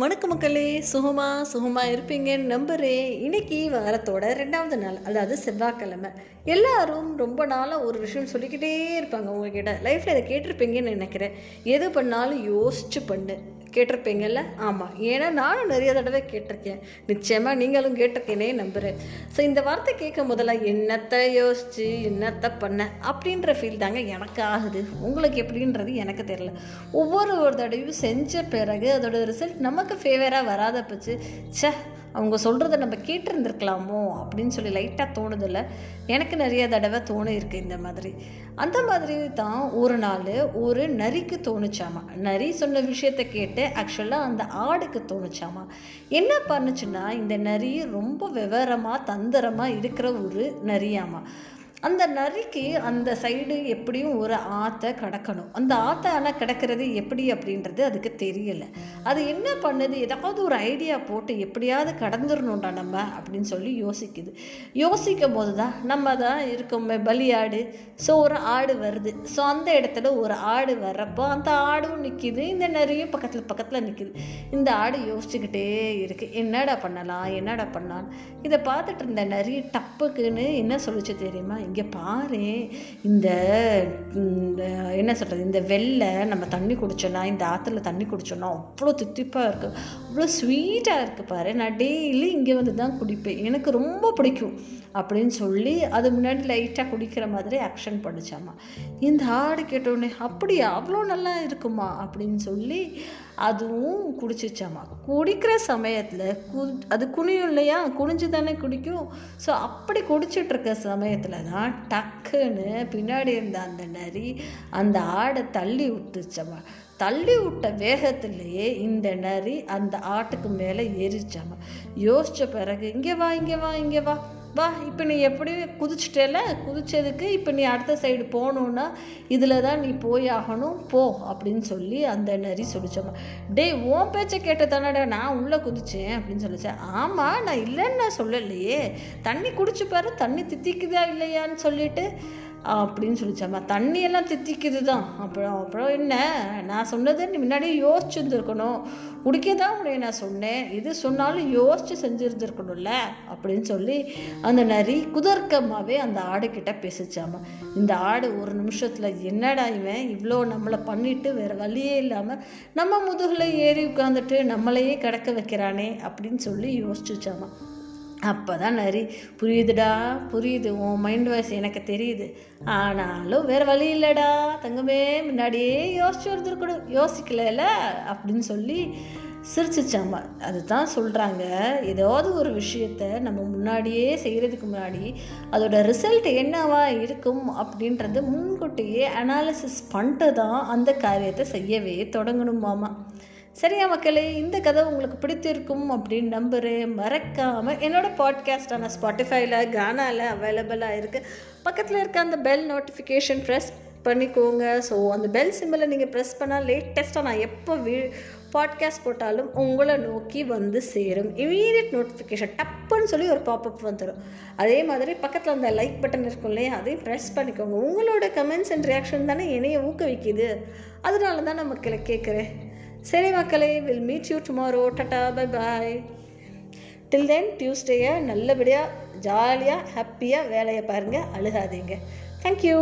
வணக்க மக்களே சுகமா சுகமா இருப்பீங்கன்னு நம்புகிறேன் இன்னைக்கு வாரத்தோட ரெண்டாவது நாள் அதாவது செவ்வாய்க்கிழமை. எல்லாரும் ரொம்ப நாளாக ஒரு விஷயம் சொல்லிக்கிட்டே இருப்பாங்க உங்ககிட்ட. லைஃப்பில் இதை கேட்டிருப்பீங்கன்னு நினைக்கிறேன். எது பண்ணாலும் யோசிச்சு பண்ணு. கேட்டிருப்பீங்கல்ல? ஆமாம் ஏன்னா நானும் நிறைய தடவை கேட்டிருக்கேன். நிச்சயமாக நீங்களும் கேட்டிருக்கேனே நம்புகிறேன் ஸோ இந்த வார்த்தை கேட்கும் முதல்ல என்னத்தை யோசிச்சு என்னத்தை பண்ண? அப்படின்ற ஃபீல் தாங்க எனக்கு ஆகுது. உங்களுக்கு எப்படின்றது எனக்கு தெரியல. ஒவ்வொரு ஒரு தடவையும் செஞ்ச பிறகு அதோட ரிசல்ட் நமக்கு ஃபேவராக வராத போச்சு சே அவங்க சொல்கிறத நம்ம கேட்டிருந்துருக்கலாமோ? அப்படின்னு சொல்லி லைட்டாக தோணுதில்ல. எனக்கு நிறைய தடவை தோணு இருக்குது இந்த மாதிரி. அந்த மாதிரி தான் ஒரு நாள் ஒரு நரிக்கு தோணுச்சாமா? நரி சொன்ன விஷயத்த கேட்டு ஆக்சுவலாக அந்த ஆடுக்கு தோணுச்சாமா? என்ன பண்ணுச்சுன்னா இந்த நரி ரொம்ப விவரமாக தந்திரமாக இருக்கிற ஒரு நரியாமா? அந்த நரிக்கு அந்த சைடு எப்படியும் ஒரு ஆற்றை கடக்கணும். அந்த ஆற்றை ஆனால் கிடக்கிறது எப்படி அப்படின்றது அதுக்கு தெரியலை. அது என்ன பண்ணுது? ஏதாவது ஒரு ஐடியா போட்டு எப்படியாவது கடந்துடணும்டா நம்ம அப்படின்னு சொல்லி யோசிக்குது. யோசிக்கும் போது தான் நம்ம தான் இருக்கோமே பலியாடு ஸோ ஒரு ஆடு வருது. ஸோ அந்த இடத்துல ஒரு ஆடு வர்றப்போ அந்த ஆடும் நிற்கிது இந்த நரியும் பக்கத்தில் பக்கத்தில் நிற்கிது இந்த ஆடு யோசிச்சுக்கிட்டே இருக்குது என்னடா பண்ணலாம்? என்னடா பண்ணலாம் இதை பார்த்துட்டு இருந்த நரி டப்புக்குன்னு என்ன சொல்லிச்சு தெரியுமா? இங்கே பாரு இந்த என்ன சொல்கிறது இந்த வெள்ளை நம்ம தண்ணி குடிச்சோன்னா இந்த ஆற்றுல தண்ணி குடிச்சோன்னா அவ்வளோ தித்திப்பாக இருக்குது அவ்வளோ ஸ்வீட்டாக இருக்குது பாரு. நான் டெய்லி இங்கே வந்து தான் குடிப்பேன். எனக்கு ரொம்ப பிடிக்கும் அப்படின்னு சொல்லி அது முன்னாடி லைட்டாக குடிக்கிற மாதிரி ஆக்ஷன் பண்ணிச்சாமா. இந்த ஆடு கேட்டோடனே அப்படியா? அவ்வளோ நல்லா இருக்குமா? அப்படின்னு சொல்லி அதுவும் குடிச்சிச்சாமா. குடிக்கிற சமயத்தில் கு அது குனியும் இல்லையா? குனிஞ்சு தானே குடிக்கும். ஸோ அப்படி குடிச்சிட்ருக்க சமயத்தில் தான் டக்குன்னு பின்னாடி இருந்த அந்த நரி அந்த ஆடை தள்ளி விட்டுச்சம்மா தள்ளி விட்ட வேகத்திலேயே இந்த நரி அந்த ஆட்டுக்கு மேலே ஏறிச்சாமா. யோசித்த பிறகு இங்கே வா இங்கே வா இங்கே வா. வா இப்போ நீ எப்படி குதிச்சிட்டேல குதிச்சதுக்கு இப்போ நீ அடுத்த சைடு போகணுன்னா இதில் தான் நீ போய் ஆகணும் போ அப்படின்னு சொல்லி அந்த நரி சொல்லிச்சோம்மா டேய் உன் பேச்சை கேட்ட தானடா நான் உள்ளே குதிச்சேன் அப்படின்னு சொல்லிச்சேன் ஆமாம் நான் இல்லைன்னு நான் சொல்லலையே. தண்ணி குடிச்சு பாரு தண்ணி தித்திக்குதா இல்லையான்னு சொல்லிட்டு அப்படின்னு சொல்லிச்சாம்மா தண்ணியெல்லாம் தித்திக்குது தான் அப்புறம் அப்புறம் என்ன? நான் சொன்னது நீ முன்னாடியே யோசிச்சுருந்துருக்கணும். குடிக்க தான் உன்னை நான் சொன்னேன். இது சொன்னாலும் யோசித்து செஞ்சுருந்துருக்கணும்ல? அப்படின்னு சொல்லி அந்த நரி குதர்க்கமாகவே அந்த ஆடுக்கிட்ட பேசிச்சாமா இந்த ஆடு ஒரு நிமிஷத்தில் என்னடா இவன்? இவ்வளோ நம்மளை பண்ணிட்டு வேறு வழியே இல்லாமல் நம்ம முதுகில் ஏறி உட்காந்துட்டு நம்மளையே கிடக்க வைக்கிறானே அப்படின்னு சொல்லி யோசிச்சுச்சாமா அப்போ தான் நரி புரியுதுடா புரியுது உன் மைண்ட் வாய்ஸ் எனக்கு தெரியுது. ஆனாலும் வேறு வழி இல்லைடா தங்கமே முன்னாடியே யோசிச்சு வந்துருக்கணும் யோசிக்கலைல அப்படின்னு சொல்லி சிரிச்சிச்சாம்மா அதுதான் சொல்கிறாங்க ஏதாவது ஒரு விஷயத்த நம்ம முன்னாடியே செய்கிறதுக்கு முன்னாடி அதோட ரிசல்ட் என்னவா இருக்கும் அப்படின்றது முன்கூட்டியே அனாலிசிஸ் பண்ணிட்டு தான் அந்த காரியத்தை செய்யவே தொடங்கணுமாமா சரியா மக்களே இந்த கதை உங்களுக்கு பிடித்திருக்கும் அப்படின்னு நம்புகிறேன் மறக்காமல் என்னோடய பாட்காஸ்டான ஸ்பாட்டிஃபைல கானாவில் அவைலபிளாக இருக்குது பக்கத்தில் இருக்க அந்த பெல் நோட்டிஃபிகேஷன் ப்ரெஸ் பண்ணிக்கோங்க. ஸோ அந்த பெல் சிம்பிளை நீங்கள் ப்ரெஸ் பண்ணால் லேட்டஸ்ட்டாக நான் எப்போ வீ பாட்காஸ்ட் போட்டாலும் உங்களை நோக்கி வந்து சேரும். இமீடியட் நோட்டிஃபிகேஷன் டப்புன்னு சொல்லி ஒரு பாப்பப் வந்துடும் அதே மாதிரி பக்கத்தில் அந்த லைக் பட்டன் இருக்கும் இல்லையா அதையும் ப்ரெஸ் பண்ணிக்கோங்க. உங்களோட கமெண்ட்ஸ் அண்ட் ரியாக்ஷன் தானே என்னைய ஊக்குவிக்குது. அதனால தான் நான் மக்களை கேட்குறேன் சரி மக்களே will meet you tomorrow ta ta bye bye till then டியூஸ்டேயை நல்லபடியாக ஜாலியாக ஹாப்பியாக வேலையை பாருங்கள் அழுகாதீங்க. தேங்க்யூ